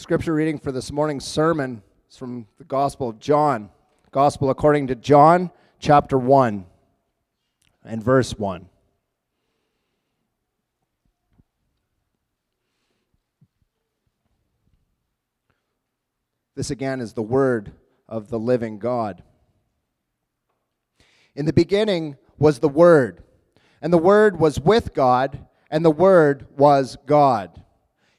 Scripture reading for this morning's sermon is from the Gospel of John. Gospel according to John, chapter 1 and verse 1. This again is the word of the living God. In the beginning was the Word, and the Word was with God, and the Word was God.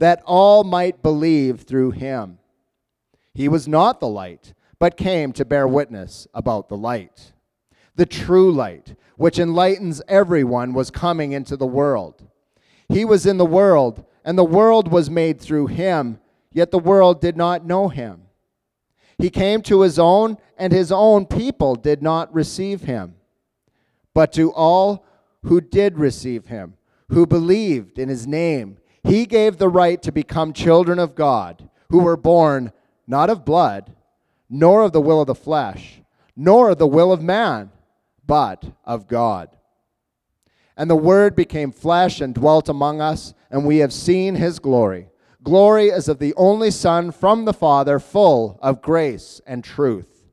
that all might believe through him. He was not the light, but came to bear witness about the light. The true light, which enlightens everyone, was coming into the world. He was in the world, and the world was made through him, yet the world did not know him. He came to his own, and his own people did not receive him. But to all who did receive him, who believed in his name, he gave the right to become children of God, who were born not of blood, nor of the will of the flesh, nor of the will of man, but of God. And the Word became flesh and dwelt among us, and we have seen his glory glory as of the only Son from the Father, full of grace and truth.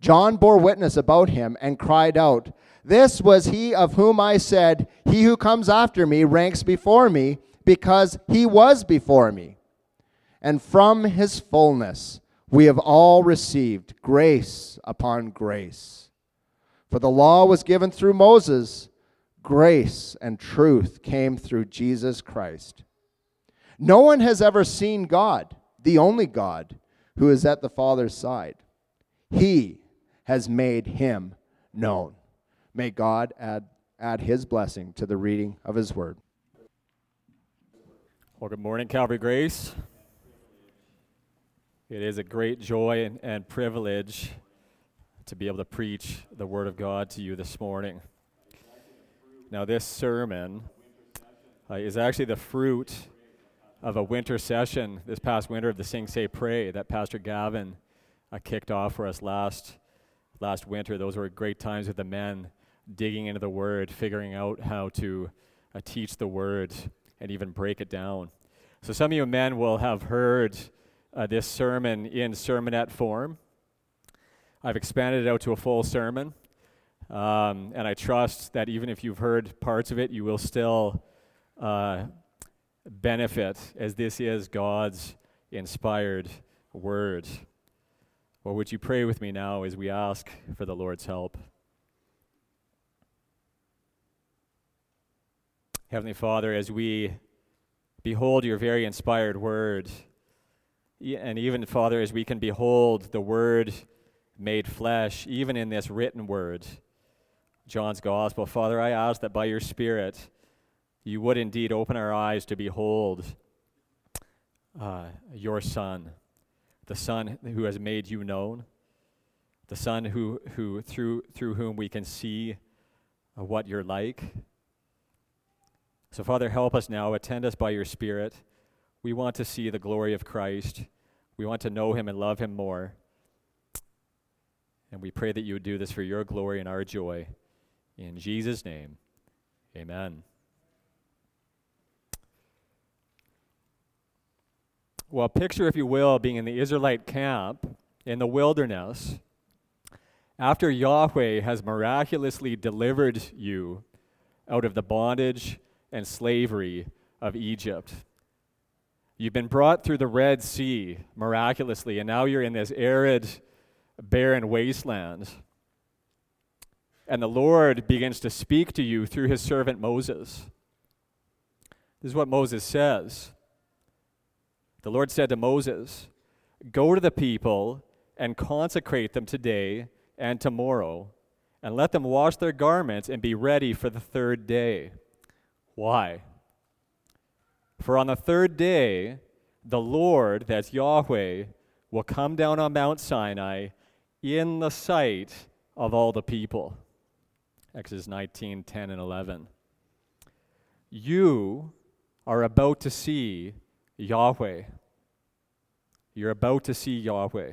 John bore witness about him and cried out, This was he of whom I said, He who comes after me ranks before me, because he was before me. And from his fullness we have all received grace upon grace. For the law was given through Moses, grace and truth came through Jesus Christ. No one has ever seen God, the only God, who is at the Father's side. He has made him known. May God add, add his blessing to the reading of his word. Well, good morning, Calvary Grace. It is a great joy and, and privilege to be able to preach the Word of God to you this morning. Now, this sermon uh, is actually the fruit of a winter session this past winter of the Sing Say Pray that Pastor Gavin uh, kicked off for us last last winter. Those were great times with the men digging into the Word, figuring out how to uh, teach the Word and even break it down. So some of you men will have heard uh, this sermon in sermonette form. I've expanded it out to a full sermon, um, and I trust that even if you've heard parts of it, you will still uh, benefit as this is God's inspired word. Well, would you pray with me now as we ask for the Lord's help? Heavenly Father, as we behold your very inspired word, and even, Father, as we can behold the word made flesh, even in this written word, John's gospel, Father, I ask that by your Spirit, you would indeed open our eyes to behold uh, your Son, the Son who has made you known, the Son who, who through, through whom we can see uh, what you're like. So, Father, help us now. Attend us by your Spirit. We want to see the glory of Christ. We want to know him and love him more. And we pray that you would do this for your glory and our joy. In Jesus' name, amen. Well, picture, if you will, being in the Israelite camp in the wilderness after Yahweh has miraculously delivered you out of the bondage and slavery of Egypt. You've been brought through the Red Sea miraculously, and now you're in this arid, barren wasteland. And the Lord begins to speak to you through his servant Moses. This is what Moses says. The Lord said to Moses, Go to the people and consecrate them today and tomorrow, and let them wash their garments and be ready for the third day. Why? For on the third day, the Lord, that's Yahweh, will come down on Mount Sinai in the sight of all the people. Exodus 19, 10, and 11. You are about to see Yahweh. You're about to see Yahweh.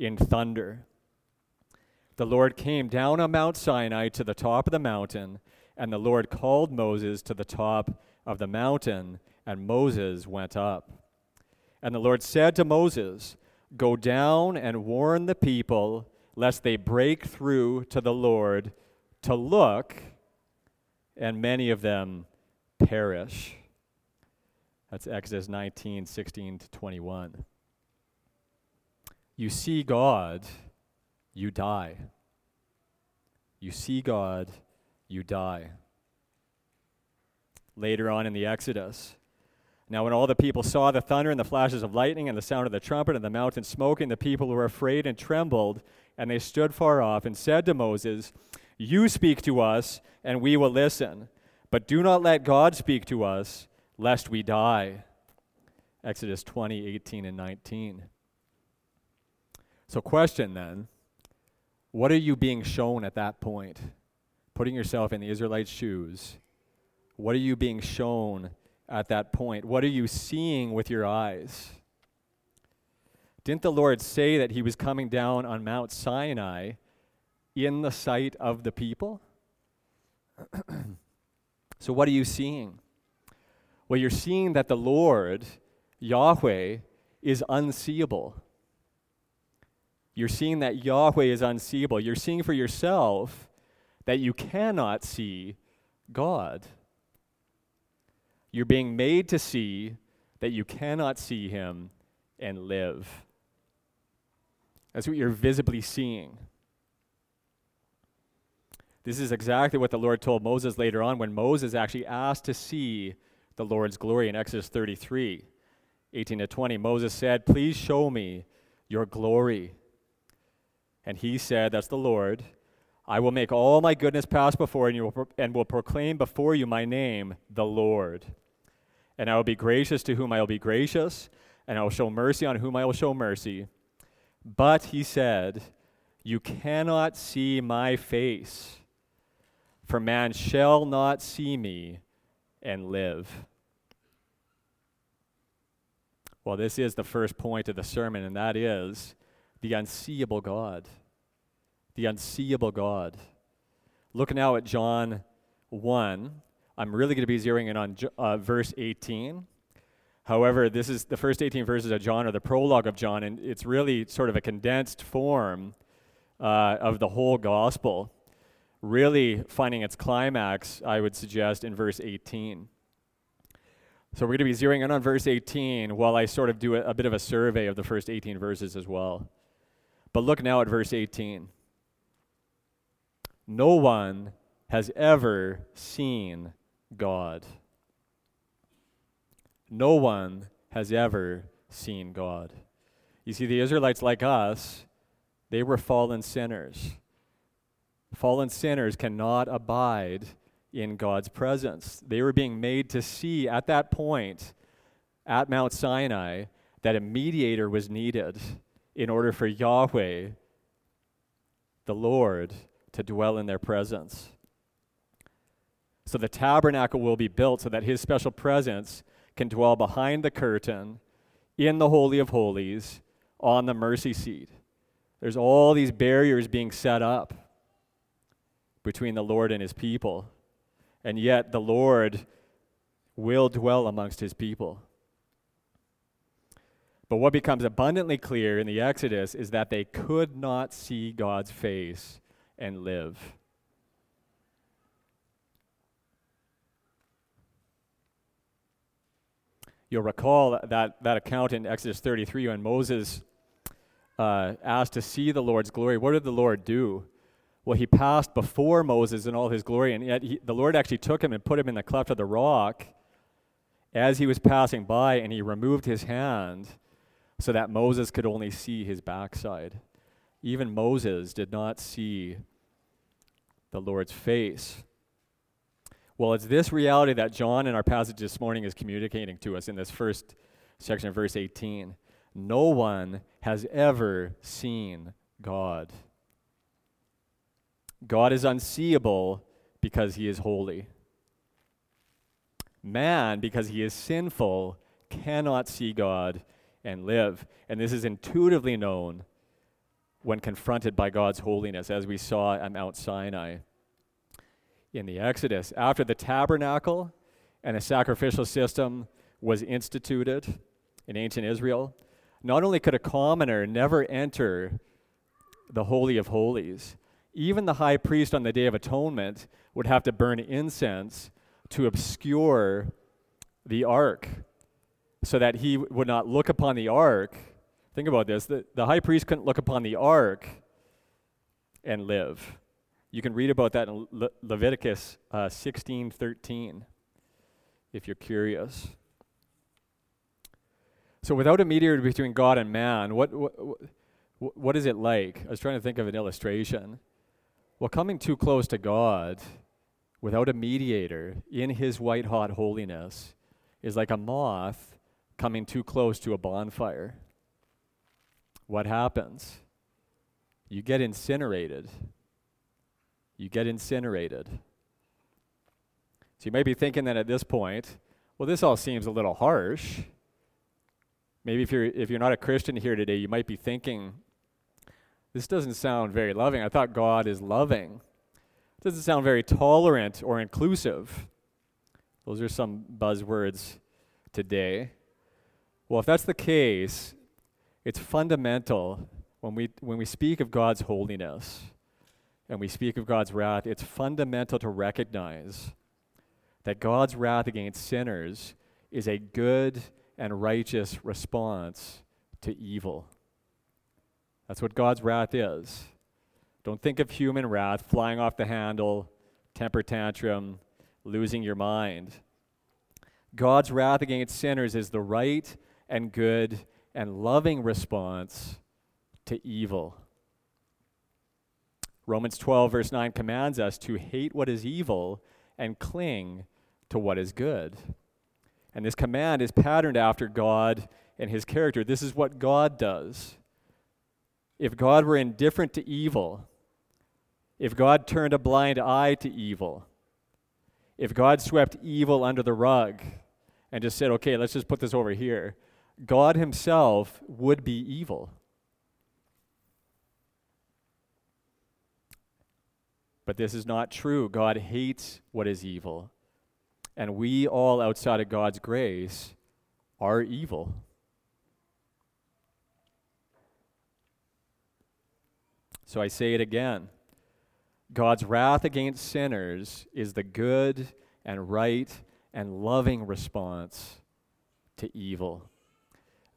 in thunder. The Lord came down on Mount Sinai to the top of the mountain, and the Lord called Moses to the top of the mountain, and Moses went up. And the Lord said to Moses, Go down and warn the people, lest they break through to the Lord to look, and many of them perish. That's Exodus 19, 16 to 21. You see God, you die. You see God, you die. Later on in the Exodus, now when all the people saw the thunder and the flashes of lightning and the sound of the trumpet and the mountain smoking, the people were afraid and trembled, and they stood far off and said to Moses, You speak to us, and we will listen. But do not let God speak to us, lest we die. Exodus 20, 18, and 19. So, question then what are you being shown at that point? Putting yourself in the Israelites' shoes, what are you being shown at that point? What are you seeing with your eyes? Didn't the Lord say that He was coming down on Mount Sinai in the sight of the people? so, what are you seeing? Well, you're seeing that the Lord, Yahweh, is unseeable. You're seeing that Yahweh is unseeable. You're seeing for yourself that you cannot see God. You're being made to see that you cannot see Him and live. That's what you're visibly seeing. This is exactly what the Lord told Moses later on when Moses actually asked to see the Lord's glory in Exodus 33, 18 to 20. Moses said, Please show me your glory. And he said, That's the Lord. I will make all my goodness pass before you and will proclaim before you my name, the Lord. And I will be gracious to whom I will be gracious, and I will show mercy on whom I will show mercy. But he said, You cannot see my face, for man shall not see me and live. Well, this is the first point of the sermon, and that is the unseeable God. The unseeable God. Look now at John 1. I'm really going to be zeroing in on uh, verse 18. However, this is the first 18 verses of John, or the prologue of John, and it's really sort of a condensed form uh, of the whole gospel. Really finding its climax, I would suggest, in verse 18. So we're going to be zeroing in on verse 18 while I sort of do a, a bit of a survey of the first 18 verses as well. But look now at verse 18. No one has ever seen God. No one has ever seen God. You see, the Israelites, like us, they were fallen sinners. Fallen sinners cannot abide in God's presence. They were being made to see at that point, at Mount Sinai, that a mediator was needed in order for Yahweh, the Lord, to dwell in their presence. So the tabernacle will be built so that his special presence can dwell behind the curtain in the Holy of Holies on the mercy seat. There's all these barriers being set up between the Lord and his people. And yet the Lord will dwell amongst his people. But what becomes abundantly clear in the Exodus is that they could not see God's face and live. You'll recall that, that account in Exodus 33 when Moses uh, asked to see the Lord's glory. What did the Lord do? Well, he passed before Moses in all his glory, and yet he, the Lord actually took him and put him in the cleft of the rock as he was passing by, and he removed his hand so that Moses could only see his backside. Even Moses did not see the Lord's face. Well, it's this reality that John in our passage this morning is communicating to us in this first section of verse 18. No one has ever seen God. God is unseeable because he is holy. Man, because he is sinful, cannot see God and live. And this is intuitively known when confronted by God's holiness, as we saw at Mount Sinai in the Exodus. After the tabernacle and the sacrificial system was instituted in ancient Israel, not only could a commoner never enter the Holy of Holies, even the high priest on the Day of Atonement would have to burn incense to obscure the ark so that he would not look upon the ark. Think about this the, the high priest couldn't look upon the ark and live. You can read about that in Le- Leviticus uh, 16 13 if you're curious. So, without a mediator between God and man, what, what, what is it like? I was trying to think of an illustration. Well, coming too close to God without a mediator in his white hot holiness is like a moth coming too close to a bonfire. What happens? You get incinerated. You get incinerated. So you may be thinking that at this point, well, this all seems a little harsh. Maybe if you're if you're not a Christian here today, you might be thinking, this doesn't sound very loving. I thought God is loving. It doesn't sound very tolerant or inclusive. Those are some buzzwords today. Well, if that's the case, it's fundamental when we, when we speak of God's holiness and we speak of God's wrath, it's fundamental to recognize that God's wrath against sinners is a good and righteous response to evil. That's what God's wrath is. Don't think of human wrath, flying off the handle, temper tantrum, losing your mind. God's wrath against sinners is the right and good and loving response to evil. Romans 12, verse 9 commands us to hate what is evil and cling to what is good. And this command is patterned after God and his character. This is what God does. If God were indifferent to evil, if God turned a blind eye to evil, if God swept evil under the rug and just said, okay, let's just put this over here, God Himself would be evil. But this is not true. God hates what is evil. And we all outside of God's grace are evil. So I say it again God's wrath against sinners is the good and right and loving response to evil.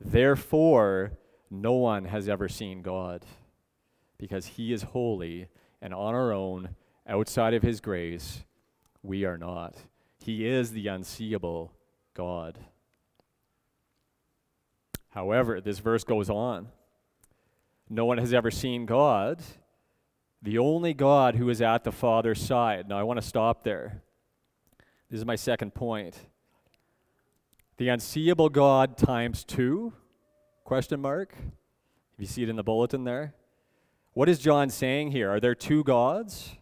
Therefore, no one has ever seen God because he is holy, and on our own, outside of his grace, we are not. He is the unseeable God. However, this verse goes on. No one has ever seen God, the only God who is at the Father's side. Now, I want to stop there. This is my second point. The unseeable God times two? Question mark. If you see it in the bulletin there. What is John saying here? Are there two gods?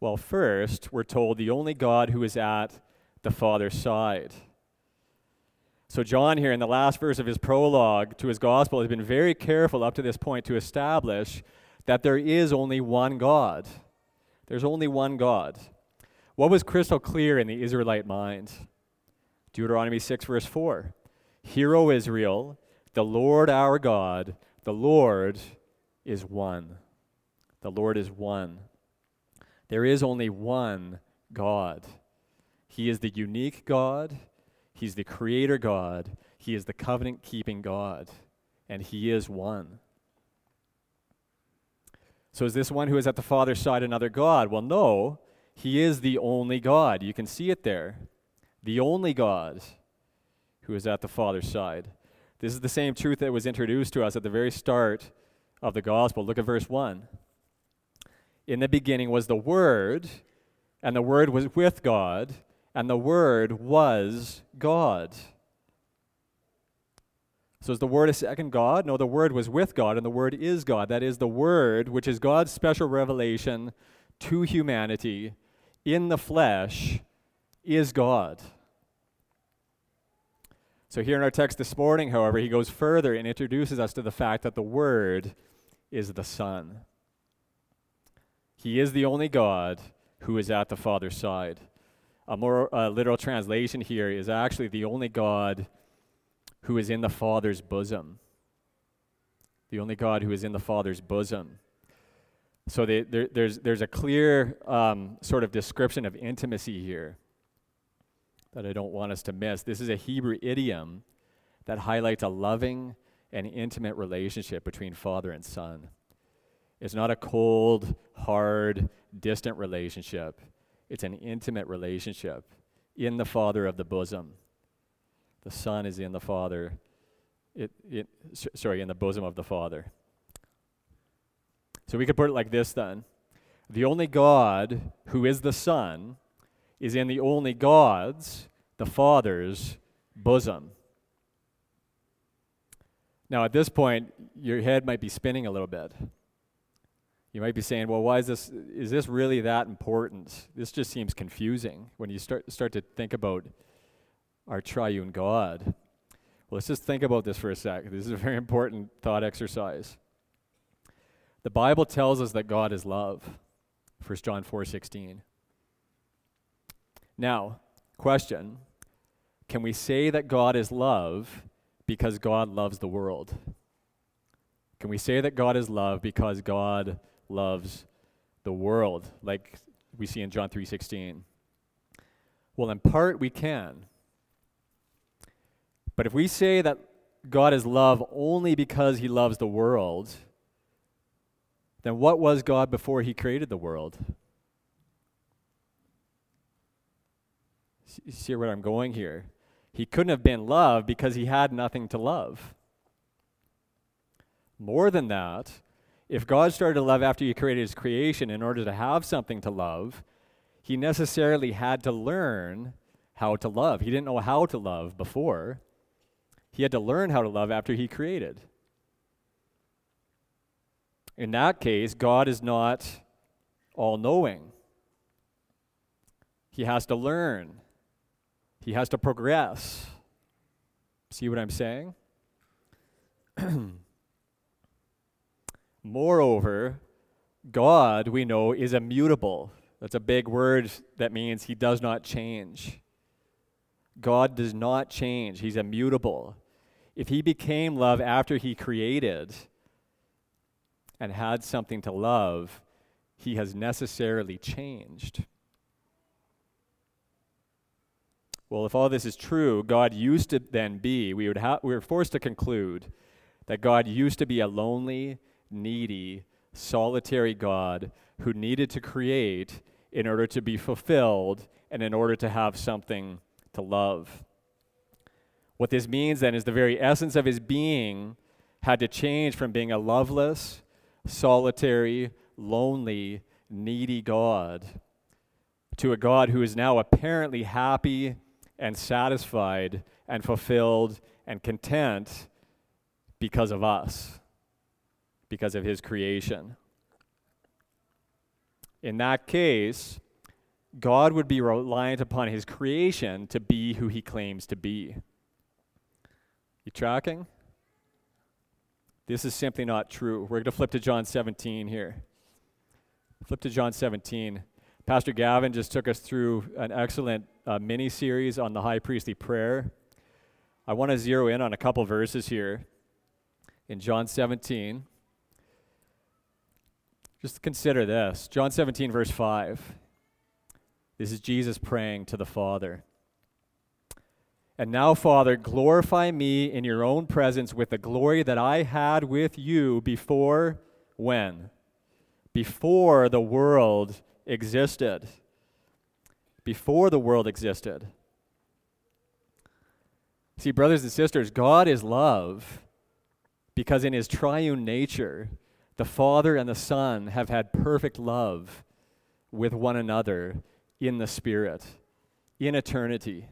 Well, first, we're told the only God who is at the Father's side. So, John, here in the last verse of his prologue to his gospel, has been very careful up to this point to establish that there is only one God. There's only one God. What was crystal clear in the Israelite mind? Deuteronomy 6, verse 4. Hear, O Israel, the Lord our God, the Lord is one. The Lord is one. There is only one God. He is the unique God, He's the creator God, He is the covenant keeping God, and He is one. So, is this one who is at the Father's side another God? Well, no. He is the only God. You can see it there. The only God who is at the Father's side. This is the same truth that was introduced to us at the very start of the gospel. Look at verse 1. In the beginning was the Word, and the Word was with God, and the Word was God. So is the Word a second God? No, the Word was with God, and the Word is God. That is the Word, which is God's special revelation to humanity in the flesh, is God. So, here in our text this morning, however, he goes further and introduces us to the fact that the Word is the Son. He is the only God who is at the Father's side. A more uh, literal translation here is actually the only God who is in the Father's bosom. The only God who is in the Father's bosom. So they, there, there's, there's a clear um, sort of description of intimacy here that I don't want us to miss. This is a Hebrew idiom that highlights a loving and intimate relationship between father and son. It's not a cold, hard, distant relationship. It's an intimate relationship in the father of the bosom. The son is in the father, it, it, sorry, in the bosom of the father. So we could put it like this then The only God who is the Son is in the only God's, the Father's, bosom. Now, at this point, your head might be spinning a little bit. You might be saying, well, why is this, is this really that important? This just seems confusing when you start, start to think about our triune God. Well, let's just think about this for a sec. This is a very important thought exercise. The Bible tells us that God is love. 1 John 4:16. Now, question, can we say that God is love because God loves the world? Can we say that God is love because God loves the world like we see in John 3:16? Well, in part we can. But if we say that God is love only because he loves the world, then what was God before he created the world? See where I'm going here? He couldn't have been love because he had nothing to love. More than that, if God started to love after he created his creation in order to have something to love, he necessarily had to learn how to love. He didn't know how to love before. He had to learn how to love after he created. In that case, God is not all knowing. He has to learn, he has to progress. See what I'm saying? Moreover, God, we know, is immutable. That's a big word that means he does not change. God does not change, he's immutable. If he became love after he created, and had something to love, he has necessarily changed. Well, if all this is true, God used to then be, we, would ha- we were forced to conclude that God used to be a lonely, needy, solitary God who needed to create in order to be fulfilled and in order to have something to love. What this means then is the very essence of his being had to change from being a loveless, solitary, lonely, needy God to a God who is now apparently happy and satisfied and fulfilled and content because of us, because of his creation. In that case, God would be reliant upon his creation to be who he claims to be. You tracking? This is simply not true. We're going to flip to John 17 here. Flip to John 17. Pastor Gavin just took us through an excellent uh, mini series on the high priestly prayer. I want to zero in on a couple verses here in John 17. Just consider this John 17, verse 5. This is Jesus praying to the Father. And now, Father, glorify me in your own presence with the glory that I had with you before when? Before the world existed. Before the world existed. See, brothers and sisters, God is love because in his triune nature, the Father and the Son have had perfect love with one another in the Spirit, in eternity.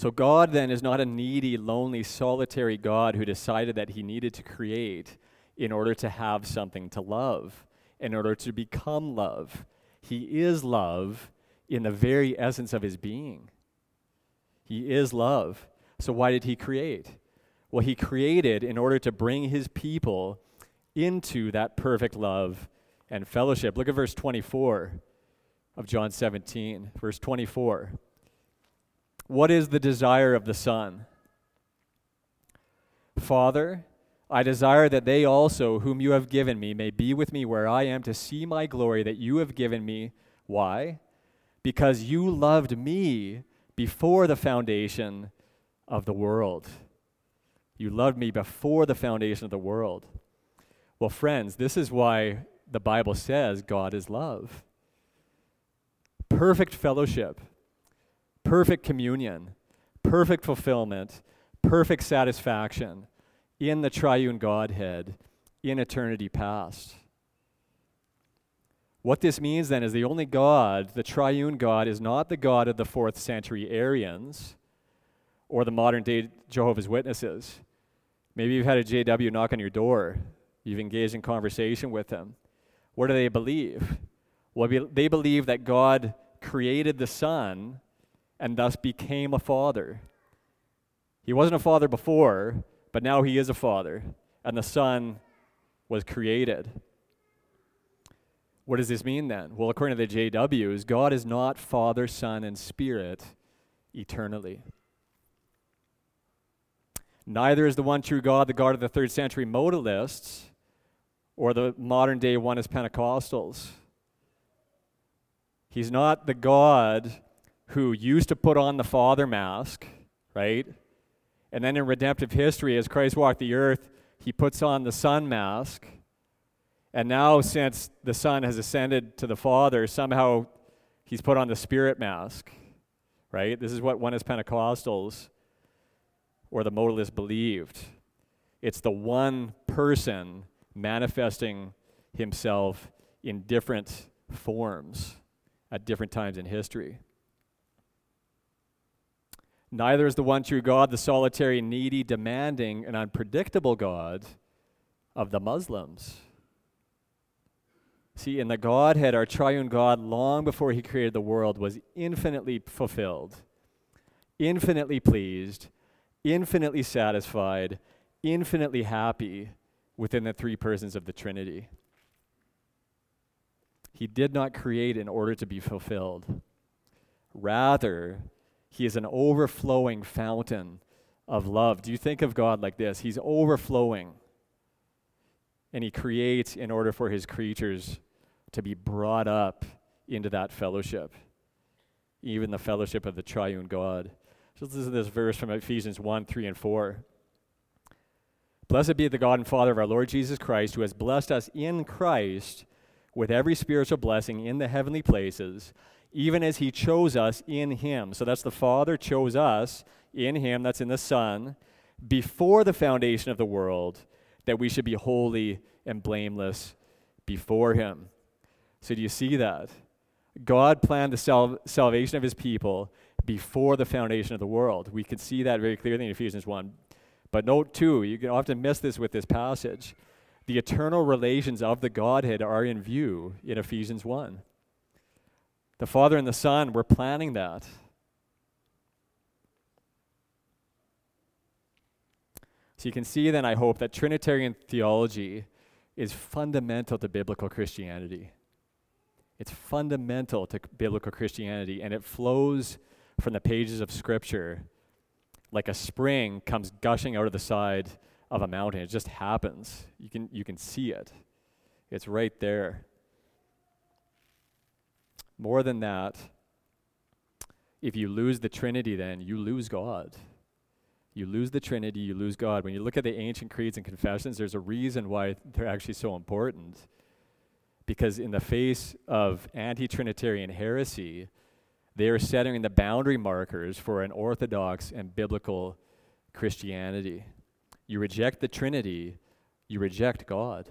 So, God then is not a needy, lonely, solitary God who decided that he needed to create in order to have something to love, in order to become love. He is love in the very essence of his being. He is love. So, why did he create? Well, he created in order to bring his people into that perfect love and fellowship. Look at verse 24 of John 17. Verse 24. What is the desire of the Son? Father, I desire that they also, whom you have given me, may be with me where I am to see my glory that you have given me. Why? Because you loved me before the foundation of the world. You loved me before the foundation of the world. Well, friends, this is why the Bible says God is love. Perfect fellowship perfect communion, perfect fulfillment, perfect satisfaction in the triune Godhead in eternity past. What this means then is the only God, the triune God, is not the God of the fourth century Arians or the modern day Jehovah's Witnesses. Maybe you've had a JW knock on your door, you've engaged in conversation with them. What do they believe? Well, they believe that God created the Son and thus became a father. He wasn't a father before, but now he is a father, and the Son was created. What does this mean then? Well, according to the JWs, God is not Father, Son, and Spirit eternally. Neither is the one true God the God of the third century modalists or the modern day Oneness Pentecostals. He's not the God who used to put on the Father mask, right? And then in redemptive history, as Christ walked the earth, he puts on the Son mask. And now, since the Son has ascended to the Father, somehow he's put on the Spirit mask, right? This is what Oneness Pentecostals or the modalists believed. It's the one person manifesting himself in different forms at different times in history. Neither is the one true God the solitary, needy, demanding, and unpredictable God of the Muslims. See, in the Godhead, our triune God, long before he created the world, was infinitely fulfilled, infinitely pleased, infinitely satisfied, infinitely happy within the three persons of the Trinity. He did not create in order to be fulfilled. Rather, he is an overflowing fountain of love. Do you think of God like this? He's overflowing. And He creates in order for His creatures to be brought up into that fellowship, even the fellowship of the triune God. So listen to this verse from Ephesians 1 3 and 4. Blessed be the God and Father of our Lord Jesus Christ, who has blessed us in Christ with every spiritual blessing in the heavenly places even as he chose us in him. So that's the Father chose us in him, that's in the Son, before the foundation of the world, that we should be holy and blameless before him. So do you see that? God planned the sal- salvation of his people before the foundation of the world. We can see that very clearly in Ephesians 1. But note, too, you can often miss this with this passage. The eternal relations of the Godhead are in view in Ephesians 1. The Father and the Son were planning that. So you can see then, I hope, that Trinitarian theology is fundamental to biblical Christianity. It's fundamental to biblical Christianity, and it flows from the pages of Scripture like a spring comes gushing out of the side of a mountain. It just happens. You can, you can see it, it's right there. More than that, if you lose the Trinity, then you lose God. You lose the Trinity, you lose God. When you look at the ancient creeds and confessions, there's a reason why they're actually so important. Because in the face of anti Trinitarian heresy, they are setting the boundary markers for an orthodox and biblical Christianity. You reject the Trinity, you reject God.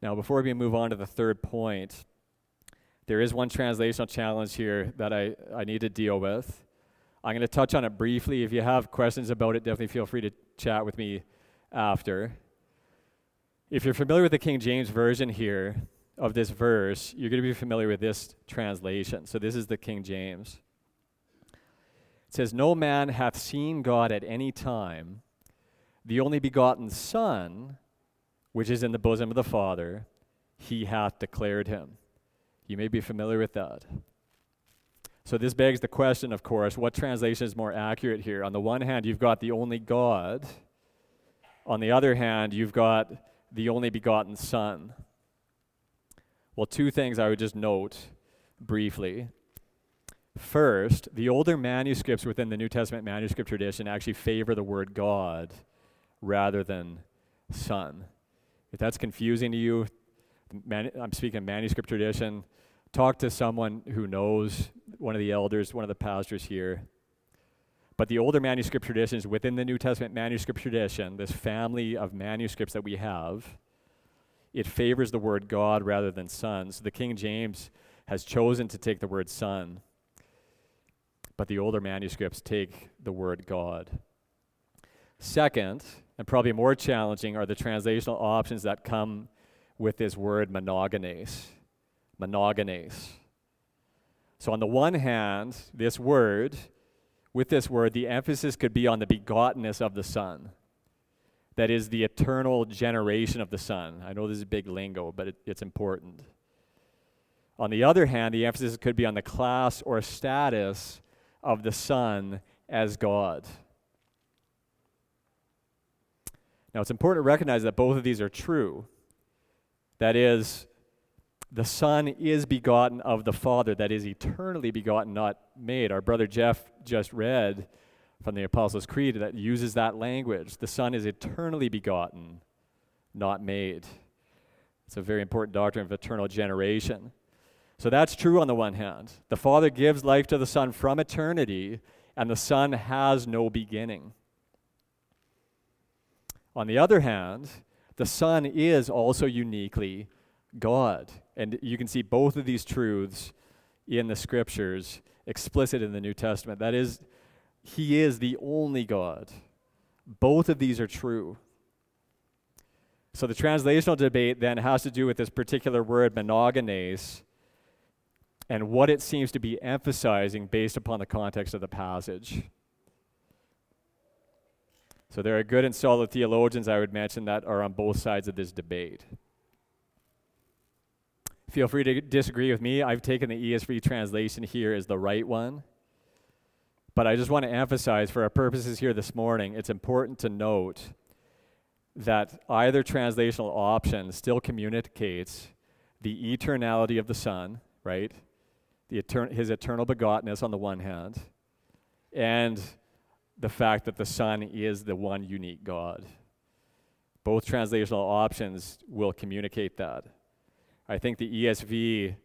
Now, before we move on to the third point, there is one translational challenge here that I, I need to deal with. I'm going to touch on it briefly. If you have questions about it, definitely feel free to chat with me after. If you're familiar with the King James Version here of this verse, you're going to be familiar with this translation. So this is the King James. It says, No man hath seen God at any time. The only begotten Son, which is in the bosom of the Father, he hath declared him. You may be familiar with that. So this begs the question, of course, what translation is more accurate here? On the one hand, you've got the only God. On the other hand, you've got the only begotten Son. Well, two things I would just note briefly. First, the older manuscripts within the New Testament manuscript tradition actually favor the word God rather than Son. If that's confusing to you, man, I'm speaking manuscript tradition. Talk to someone who knows, one of the elders, one of the pastors here. But the older manuscript traditions within the New Testament manuscript tradition, this family of manuscripts that we have, it favors the word God rather than Son. So the King James has chosen to take the word Son but the older manuscripts take the word God. Second, and probably more challenging, are the translational options that come with this word monogenes. Monogenes. So, on the one hand, this word, with this word, the emphasis could be on the begottenness of the Son. That is the eternal generation of the Son. I know this is big lingo, but it, it's important. On the other hand, the emphasis could be on the class or status of the Son as God. Now, it's important to recognize that both of these are true. That is, the Son is begotten of the Father, that is, eternally begotten, not made. Our brother Jeff just read from the Apostles' Creed that uses that language. The Son is eternally begotten, not made. It's a very important doctrine of eternal generation. So that's true on the one hand. The Father gives life to the Son from eternity, and the Son has no beginning. On the other hand, the Son is also uniquely God. And you can see both of these truths in the scriptures explicit in the New Testament. That is, He is the only God. Both of these are true. So the translational debate then has to do with this particular word, monogenes, and what it seems to be emphasizing based upon the context of the passage. So there are good and solid theologians, I would mention, that are on both sides of this debate. Feel free to disagree with me. I've taken the ESV translation here as the right one. But I just want to emphasize, for our purposes here this morning, it's important to note that either translational option still communicates the eternality of the Son, right? the etern- his eternal begottenness on the one hand, and the fact that the Son is the one unique God. Both translational options will communicate that. I think the ESV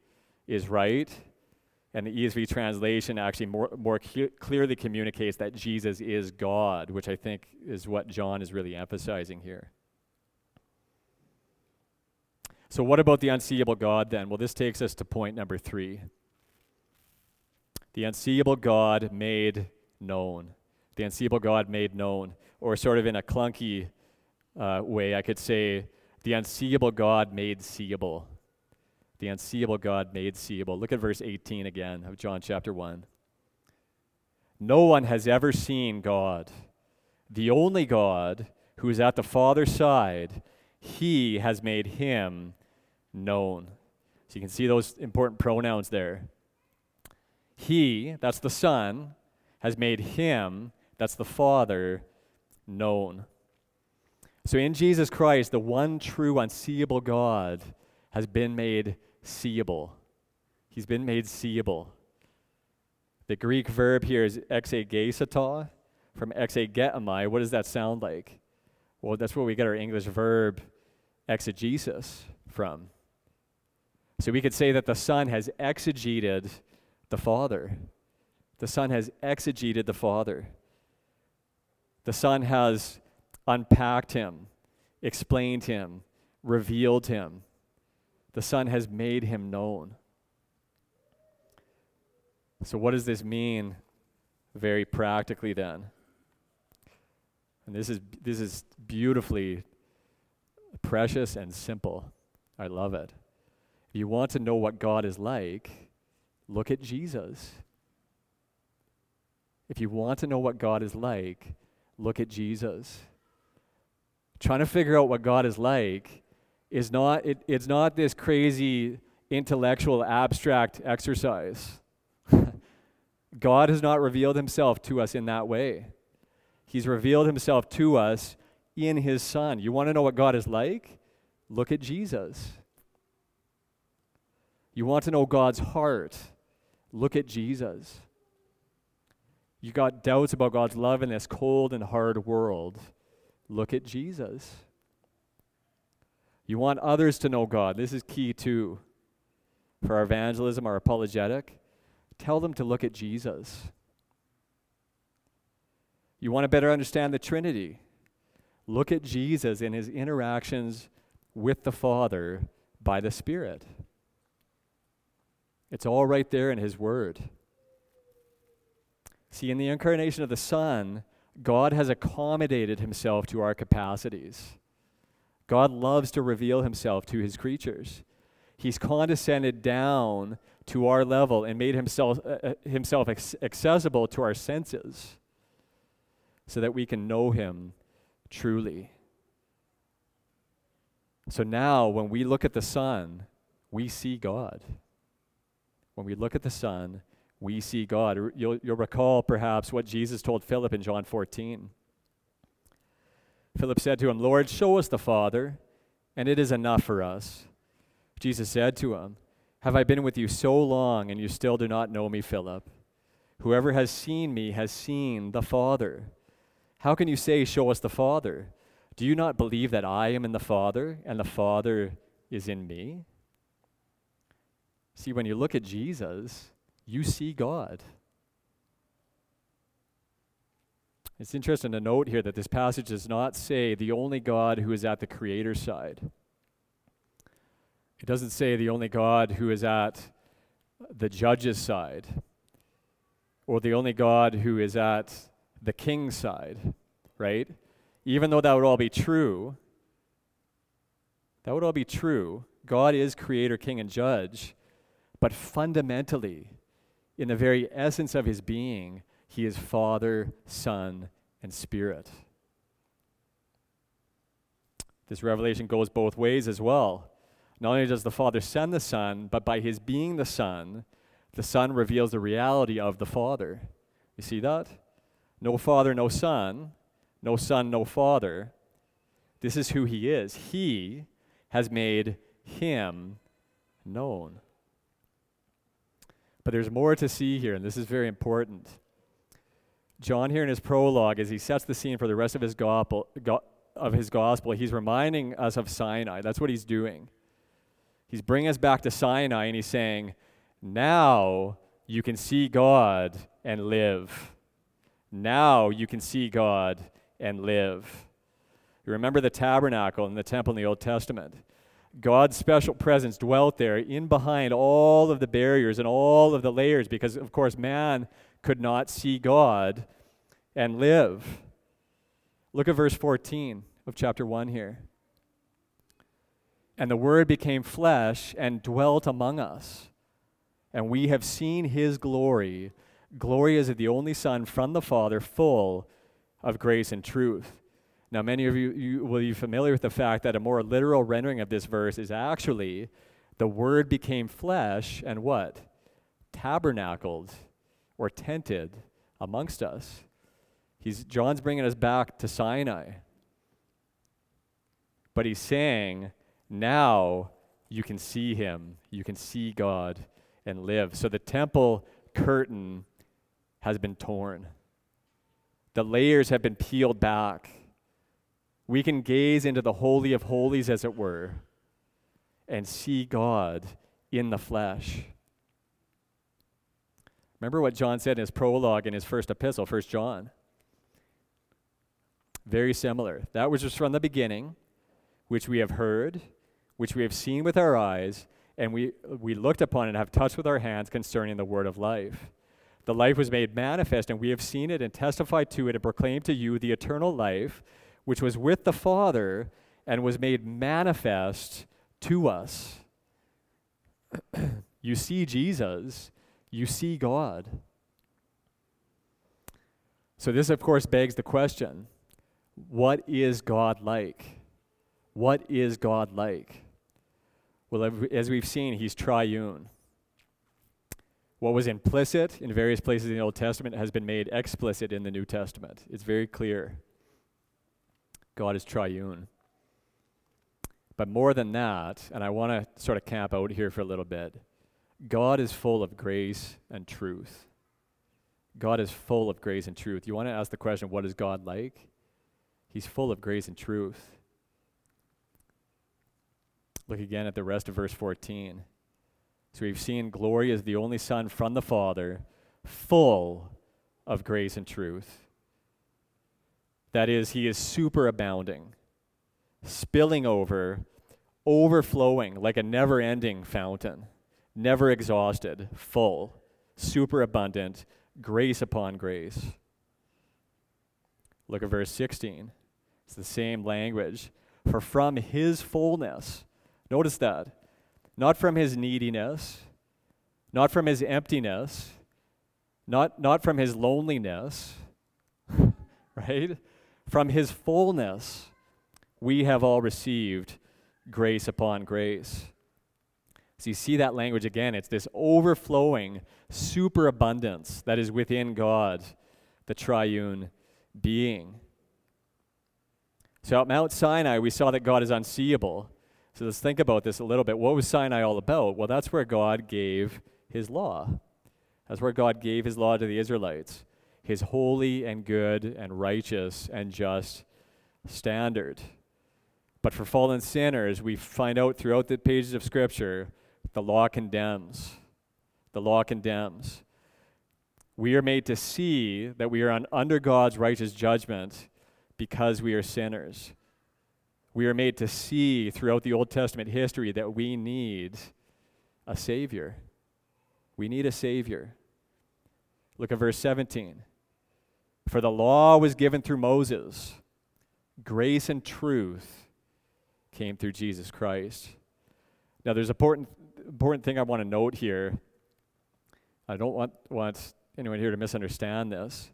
is right, and the ESV translation actually more, more clearly communicates that Jesus is God, which I think is what John is really emphasizing here. So, what about the unseeable God then? Well, this takes us to point number three the unseeable God made known. The unseeable God made known. Or, sort of in a clunky uh, way, I could say, the unseeable God made seeable. The unseeable God made seeable. Look at verse 18 again of John chapter 1. No one has ever seen God. The only God who is at the Father's side, he has made him known. So you can see those important pronouns there. He, that's the Son, has made him That's the Father known. So in Jesus Christ, the one true, unseeable God has been made seeable. He's been made seeable. The Greek verb here is exegesetai from exegetomai. What does that sound like? Well, that's where we get our English verb exegesis from. So we could say that the Son has exegeted the Father. The Son has exegeted the Father. The Son has unpacked him, explained him, revealed him. The Son has made him known. So, what does this mean very practically then? And this is, this is beautifully precious and simple. I love it. If you want to know what God is like, look at Jesus. If you want to know what God is like, look at Jesus. Trying to figure out what God is like is not, it, it's not this crazy intellectual abstract exercise. God has not revealed himself to us in that way. He's revealed himself to us in his Son. You want to know what God is like? Look at Jesus. You want to know God's heart? Look at Jesus. You got doubts about God's love in this cold and hard world? Look at Jesus. You want others to know God? This is key too. For our evangelism, our apologetic, tell them to look at Jesus. You want to better understand the Trinity? Look at Jesus in his interactions with the Father by the Spirit. It's all right there in his word. See, in the incarnation of the Son, God has accommodated himself to our capacities. God loves to reveal himself to his creatures. He's condescended down to our level and made himself, uh, uh himself accessible to our senses so that we can know him truly. So now, when we look at the Son, we see God. When we look at the Son, we see God. You'll, you'll recall perhaps what Jesus told Philip in John 14. Philip said to him, Lord, show us the Father, and it is enough for us. Jesus said to him, Have I been with you so long, and you still do not know me, Philip? Whoever has seen me has seen the Father. How can you say, Show us the Father? Do you not believe that I am in the Father and the Father is in me? See, when you look at Jesus, you see God. It's interesting to note here that this passage does not say the only God who is at the Creator's side. It doesn't say the only God who is at the judge's side or the only God who is at the king's side, right? Even though that would all be true, that would all be true. God is creator, king, and judge. But fundamentally, in the very essence of his being, he is Father, Son, and Spirit. This revelation goes both ways as well. Not only does the Father send the Son, but by his being the Son, the Son reveals the reality of the Father. You see that? No father, no son. No son, no father. This is who he is. He has made him known. But there's more to see here, and this is very important. John, here in his prologue, as he sets the scene for the rest of his gospel, go, of his gospel, he's reminding us of Sinai. That's what he's doing. He's bringing us back to Sinai, and he's saying, Now you can see God and live. Now you can see God and live. You remember the tabernacle in the temple in the Old Testament. God's special presence dwelt there in behind all of the barriers and all of the layers because, of course, man could not see God and live. Look at verse 14 of chapter 1 here. And the Word became flesh and dwelt among us, and we have seen his glory Glory is of the only Son from the Father, full of grace and truth. Now, many of you, you will be familiar with the fact that a more literal rendering of this verse is actually the Word became flesh and what? Tabernacled or tented amongst us. He's, John's bringing us back to Sinai. But he's saying, now you can see him, you can see God and live. So the temple curtain has been torn, the layers have been peeled back. We can gaze into the Holy of Holies, as it were, and see God in the flesh. Remember what John said in his prologue in his first epistle, First John? Very similar. That was just from the beginning, which we have heard, which we have seen with our eyes, and we, we looked upon and have touched with our hands concerning the word of life. The life was made manifest, and we have seen it and testified to it and proclaimed to you the eternal life, which was with the Father and was made manifest to us. you see Jesus you see God. So, this, of course, begs the question what is God like? What is God like? Well, as we've seen, he's triune. What was implicit in various places in the Old Testament has been made explicit in the New Testament. It's very clear. God is triune. But more than that, and I want to sort of camp out here for a little bit, God is full of grace and truth. God is full of grace and truth. You want to ask the question, what is God like? He's full of grace and truth. Look again at the rest of verse 14. So we've seen glory as the only Son from the Father, full of grace and truth. That is, he is superabounding, spilling over, overflowing like a never ending fountain never exhausted, full, superabundant, grace upon grace. Look at verse 16. It's the same language. For from his fullness, notice that, not from his neediness, not from his emptiness, not, not from his loneliness, right? From his fullness, we have all received grace upon grace. So you see that language again. It's this overflowing superabundance that is within God, the triune being. So at Mount Sinai, we saw that God is unseeable. So let's think about this a little bit. What was Sinai all about? Well, that's where God gave his law. That's where God gave his law to the Israelites, his holy and good and righteous and just standard. But for fallen sinners, we find out throughout the pages of Scripture the law condemns. The law condemns. We are made to see that we are under God's righteous judgment because we are sinners. We are made to see throughout the Old Testament history that we need a Savior. We need a Savior. Look at verse 17. For the law was given through Moses, grace and truth came through Jesus Christ. Now, there's important important thing I want to note here. I don't want, want anyone here to misunderstand this.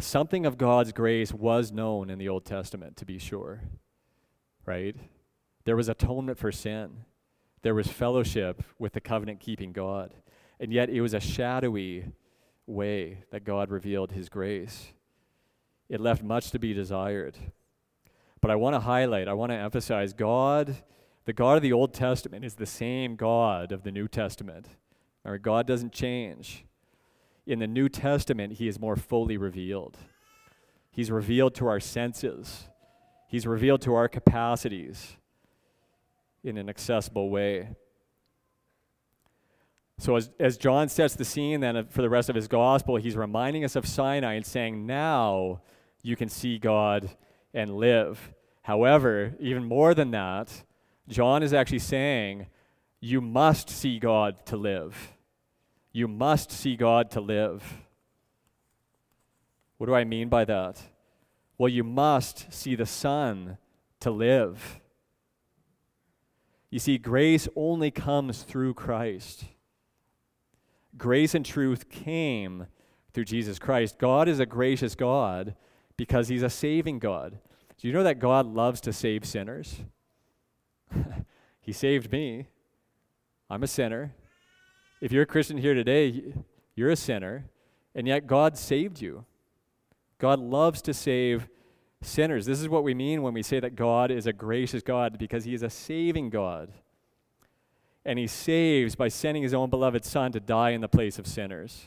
Something of God's grace was known in the Old Testament, to be sure, right? There was atonement for sin, there was fellowship with the covenant keeping God. And yet it was a shadowy way that God revealed his grace. It left much to be desired. But I want to highlight, I want to emphasize God the God of the Old Testament is the same God of the New Testament. Our God doesn't change. In the New Testament, He is more fully revealed. He's revealed to our senses, He's revealed to our capacities in an accessible way. So, as, as John sets the scene then for the rest of his gospel, he's reminding us of Sinai and saying, Now you can see God and live. However, even more than that, John is actually saying, you must see God to live. You must see God to live. What do I mean by that? Well, you must see the Son to live. You see, grace only comes through Christ. Grace and truth came through Jesus Christ. God is a gracious God because He's a saving God. Do you know that God loves to save sinners? he saved me. I'm a sinner. If you're a Christian here today, you're a sinner, and yet God saved you. God loves to save sinners. This is what we mean when we say that God is a gracious God, because He is a saving God. And He saves by sending His own beloved Son to die in the place of sinners.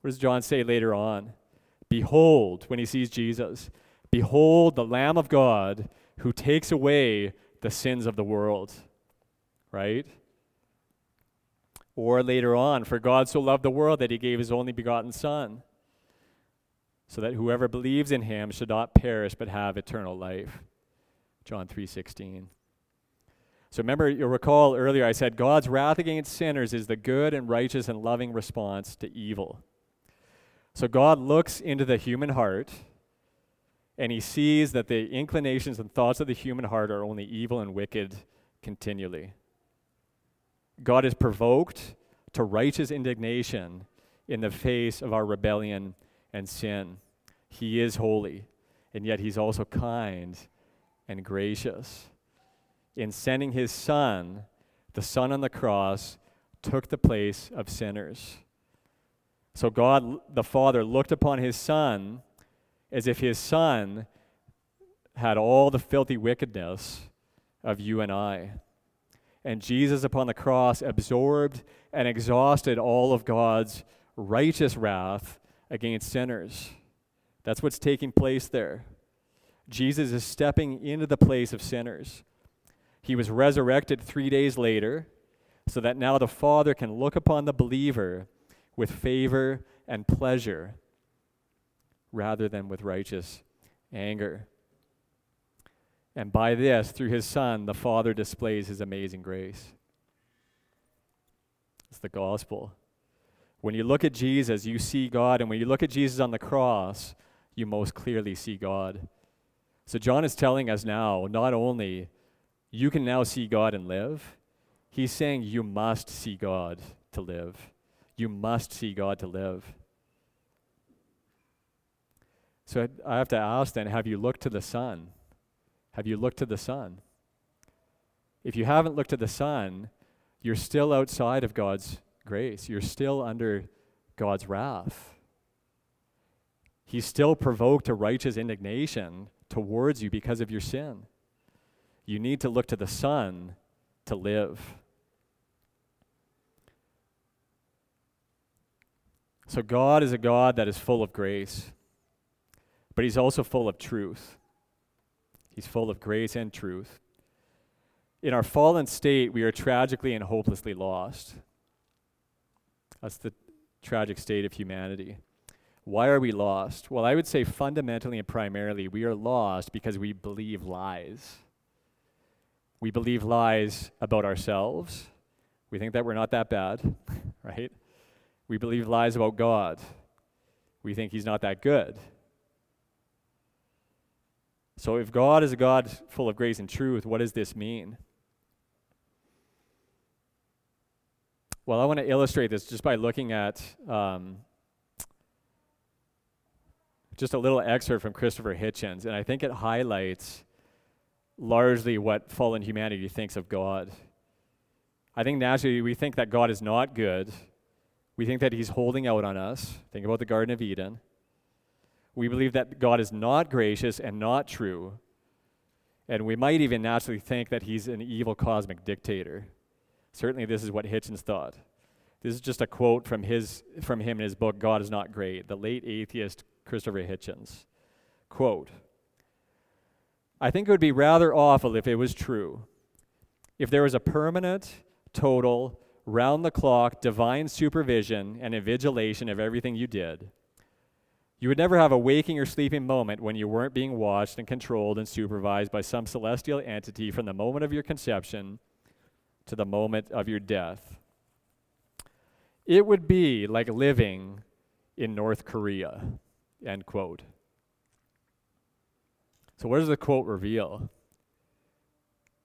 What does John say later on? Behold, when he sees Jesus, behold the Lamb of God who takes away the sins of the world. Right? Or later on, for God so loved the world that he gave his only begotten Son, so that whoever believes in him should not perish but have eternal life. John 3:16. So remember, you'll recall earlier I said God's wrath against sinners is the good and righteous and loving response to evil. So God looks into the human heart and he sees that the inclinations and thoughts of the human heart are only evil and wicked continually. God is provoked to righteous indignation in the face of our rebellion and sin. He is holy, and yet he's also kind and gracious. In sending his son, the son on the cross took the place of sinners. So God the Father looked upon his Son as if his Son had all the filthy wickedness of you and I. And Jesus upon the cross absorbed and exhausted all of God's righteous wrath against sinners. That's what's taking place there. Jesus is stepping into the place of sinners. He was resurrected three days later so that now the Father can look upon the believer with favor and pleasure rather than with righteous anger. And by this, through his Son, the Father displays his amazing grace. It's the gospel. When you look at Jesus, you see God, and when you look at Jesus on the cross, you most clearly see God. So, John is telling us now not only you can now see God and live, he's saying you must see God to live. You must see God to live. So I have to ask then have you looked to the Son? Have you looked to the Son? If you haven't looked to the Son, you're still outside of God's grace. You're still under God's wrath. He's still provoked a righteous indignation towards you because of your sin. You need to look to the Son to live. So, God is a God that is full of grace, but He's also full of truth. He's full of grace and truth. In our fallen state, we are tragically and hopelessly lost. That's the tragic state of humanity. Why are we lost? Well, I would say fundamentally and primarily, we are lost because we believe lies. We believe lies about ourselves. We think that we're not that bad, right? We believe lies about God. We think He's not that good. So, if God is a God full of grace and truth, what does this mean? Well, I want to illustrate this just by looking at um, just a little excerpt from Christopher Hitchens, and I think it highlights largely what fallen humanity thinks of God. I think naturally we think that God is not good we think that He's holding out on us. Think about the Garden of Eden. We believe that God is not gracious and not true. And we might even naturally think that He's an evil cosmic dictator. Certainly, this is what Hitchens thought. This is just a quote from, his, from him in his book, God is Not Great, the late atheist Christopher Hitchens. Quote I think it would be rather awful if it was true. If there was a permanent, total, round the clock divine supervision and invigilation of everything you did. You would never have a waking or sleeping moment when you weren't being watched and controlled and supervised by some celestial entity from the moment of your conception to the moment of your death. It would be like living in North Korea. End quote. So, what does the quote reveal?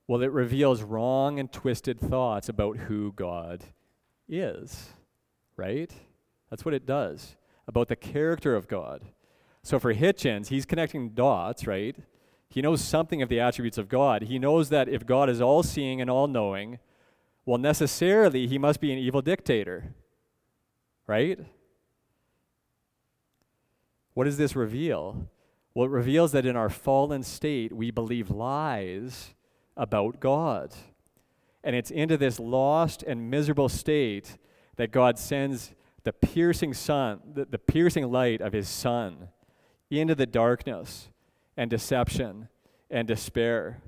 Well, it reveals wrong and twisted thoughts about who God is, right? That's what it does, about the character of God. So for Hitchens, he's connecting dots, right? He knows something of the attributes of God. He knows that if God is all seeing and all knowing, well, necessarily he must be an evil dictator, right? What does this reveal? Well, it reveals that in our fallen state, we believe lies about God. And it's into this lost and miserable state that God sends the piercing sun, the, the piercing light of his son into the darkness and deception and despair.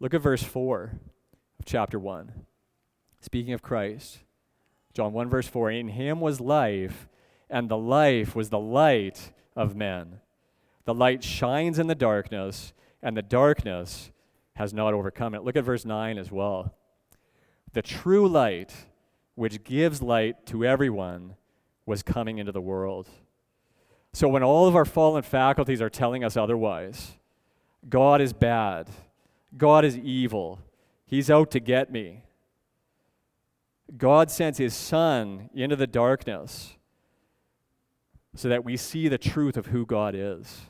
Look at verse 4 of chapter 1. Speaking of Christ, John 1, verse 4 In him was life, and the life was the light of men. The light shines in the darkness, and the darkness has not overcome it. Look at verse 9 as well. The true light, which gives light to everyone, was coming into the world. So when all of our fallen faculties are telling us otherwise, God is bad, God is evil, He's out to get me. God sends His Son into the darkness so that we see the truth of who God is.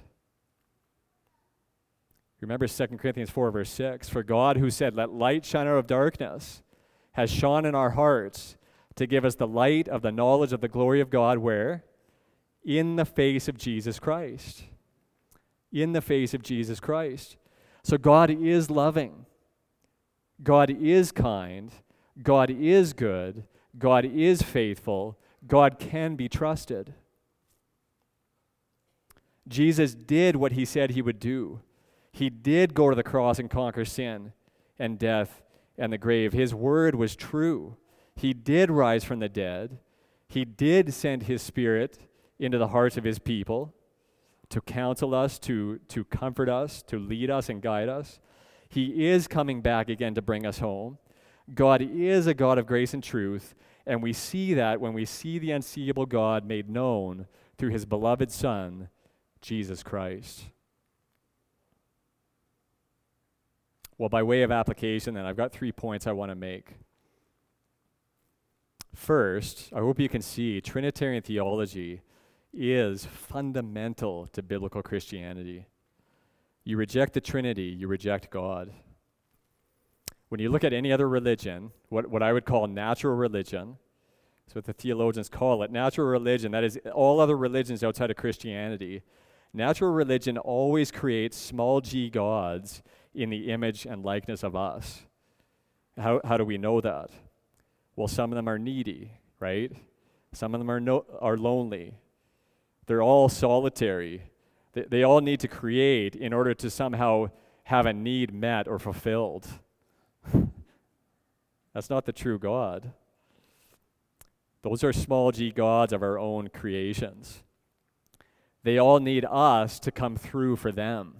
Remember 2 Corinthians 4, verse 6 For God, who said, Let light shine out of darkness, has shone in our hearts to give us the light of the knowledge of the glory of God, where? In the face of Jesus Christ. In the face of Jesus Christ. So God is loving. God is kind. God is good. God is faithful. God can be trusted. Jesus did what he said he would do. He did go to the cross and conquer sin and death and the grave. His word was true. He did rise from the dead. He did send his spirit into the hearts of his people to counsel us, to, to comfort us, to lead us and guide us. He is coming back again to bring us home. God is a God of grace and truth, and we see that when we see the unseeable God made known through his beloved Son, Jesus Christ. Well, by way of application, then, I've got three points I want to make. First, I hope you can see Trinitarian theology is fundamental to biblical Christianity. You reject the Trinity, you reject God. When you look at any other religion, what, what I would call natural religion, that's what the theologians call it, natural religion, that is all other religions outside of Christianity, natural religion always creates small g gods in the image and likeness of us. How, how do we know that? Well, some of them are needy, right? Some of them are, no, are lonely. They're all solitary. They, they all need to create in order to somehow have a need met or fulfilled. That's not the true God. Those are small g gods of our own creations. They all need us to come through for them.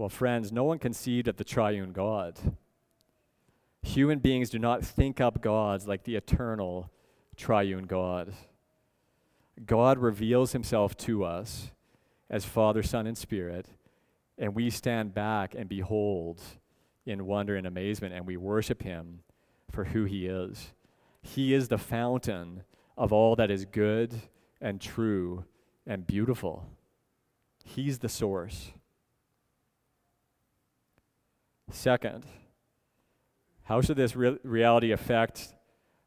Well, friends, no one conceived of the triune God. Human beings do not think up gods like the eternal triune God. God reveals himself to us as Father, Son, and Spirit, and we stand back and behold in wonder and amazement, and we worship him for who he is. He is the fountain of all that is good and true and beautiful. He's the source. Second, how should this re- reality affect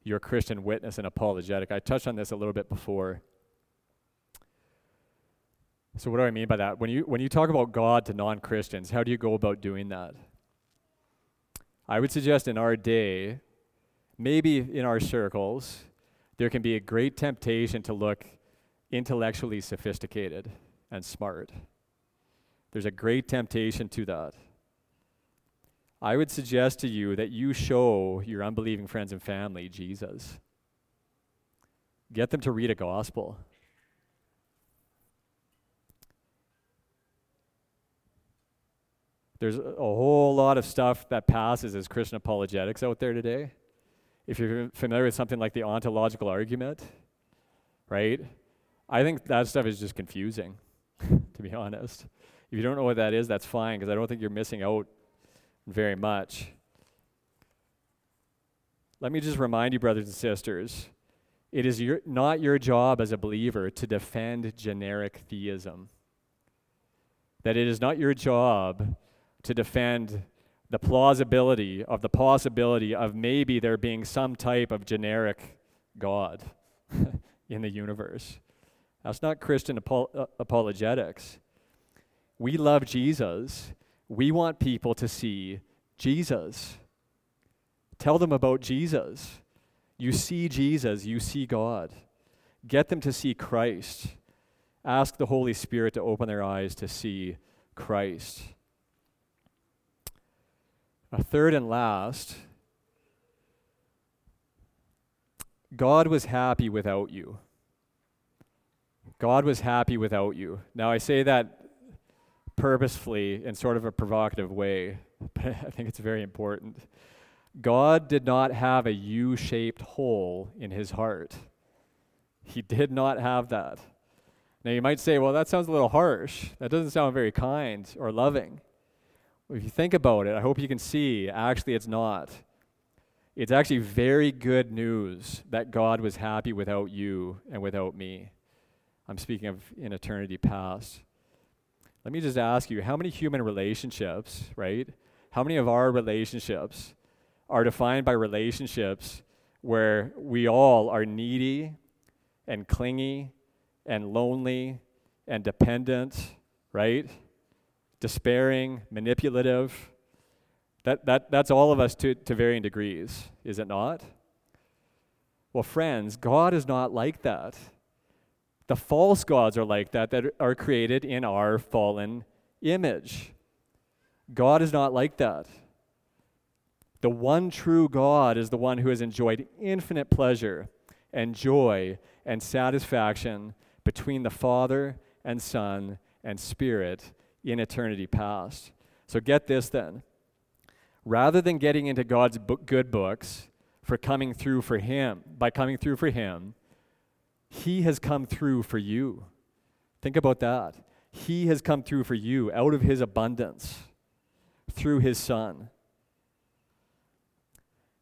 your Christian witness and apologetic? I touched on this a little bit before. So, what do I mean by that? When you, when you talk about God to non Christians, how do you go about doing that? I would suggest in our day, maybe in our circles, there can be a great temptation to look intellectually sophisticated and smart. There's a great temptation to that. I would suggest to you that you show your unbelieving friends and family Jesus. Get them to read a gospel. There's a whole lot of stuff that passes as Christian apologetics out there today. If you're familiar with something like the ontological argument, right? I think that stuff is just confusing, to be honest. If you don't know what that is, that's fine, because I don't think you're missing out very much. Let me just remind you, brothers and sisters, it is your, not your job as a believer to defend generic theism. That it is not your job to defend the plausibility of the possibility of maybe there being some type of generic God. in the universe. That's not Christian apo- uh, apologetics. We love Jesus. We want people to see Jesus. Tell them about Jesus. You see Jesus, you see God. Get them to see Christ. Ask the Holy Spirit to open their eyes to see Christ. A third and last, God was happy without you. God was happy without you. Now, I say that purposefully in sort of a provocative way, but I think it's very important. God did not have a U shaped hole in his heart. He did not have that. Now, you might say, well, that sounds a little harsh. That doesn't sound very kind or loving. If you think about it, I hope you can see actually it's not. It's actually very good news that God was happy without you and without me. I'm speaking of in eternity past. Let me just ask you how many human relationships, right? How many of our relationships are defined by relationships where we all are needy and clingy and lonely and dependent, right? Despairing, manipulative. That, that, that's all of us to, to varying degrees, is it not? Well, friends, God is not like that. The false gods are like that, that are created in our fallen image. God is not like that. The one true God is the one who has enjoyed infinite pleasure and joy and satisfaction between the Father and Son and Spirit in eternity past. So get this then. Rather than getting into God's book, good books for coming through for Him, by coming through for Him, He has come through for you. Think about that. He has come through for you out of His abundance through His Son.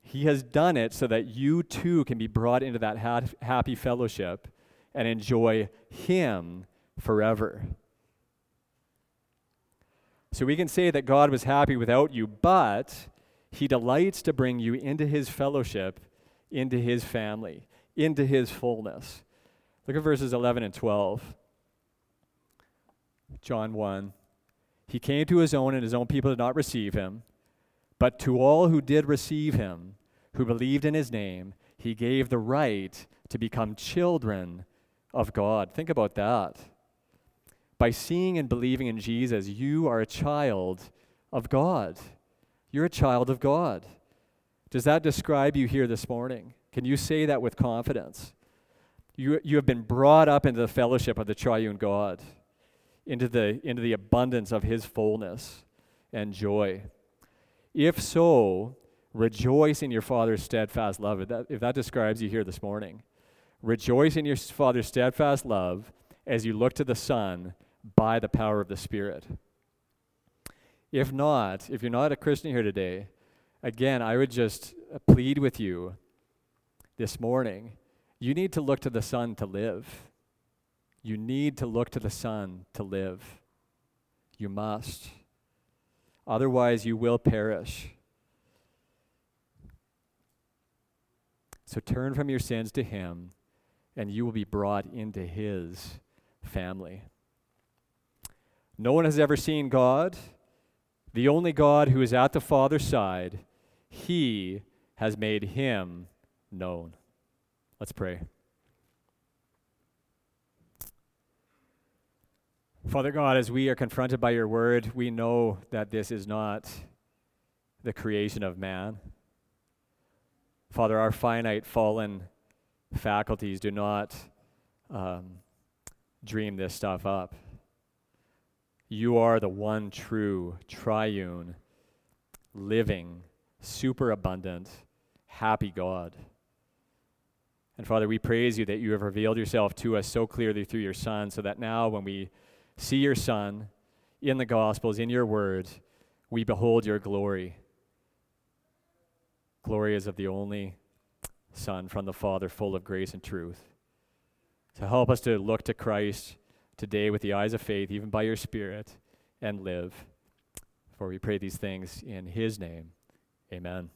He has done it so that you too can be brought into that ha- happy fellowship and enjoy Him forever. So we can say that God was happy without you, but He delights to bring you into His fellowship, into His family, into His fullness. Look at verses 11 and 12. John 1. He came to his own, and his own people did not receive him. But to all who did receive him, who believed in his name, he gave the right to become children of God. Think about that. By seeing and believing in Jesus, you are a child of God. You're a child of God. Does that describe you here this morning? Can you say that with confidence? You, you have been brought up into the fellowship of the triune God, into the, into the abundance of his fullness and joy. If so, rejoice in your Father's steadfast love. If that, if that describes you here this morning, Rejoice in your Father's steadfast love as you look to the Son by the power of the Spirit. If not, if you're not a Christian here today, again, I would just plead with you this morning. You need to look to the Son to live. You need to look to the Son to live. You must. Otherwise, you will perish. So turn from your sins to Him and you will be brought into his family. No one has ever seen God. The only God who is at the Father's side, he has made him known. Let's pray. Father God, as we are confronted by your word, we know that this is not the creation of man. Father, our finite, fallen faculties do not um, dream this stuff up. You are the one true, triune, living, superabundant, happy God. And Father, we praise you that you have revealed yourself to us so clearly through your Son, so that now when we see your Son in the Gospels, in your word, we behold your glory. Glory is of the only Son from the Father, full of grace and truth. To help us to look to Christ today with the eyes of faith, even by your Spirit, and live. For we pray these things in His name. Amen.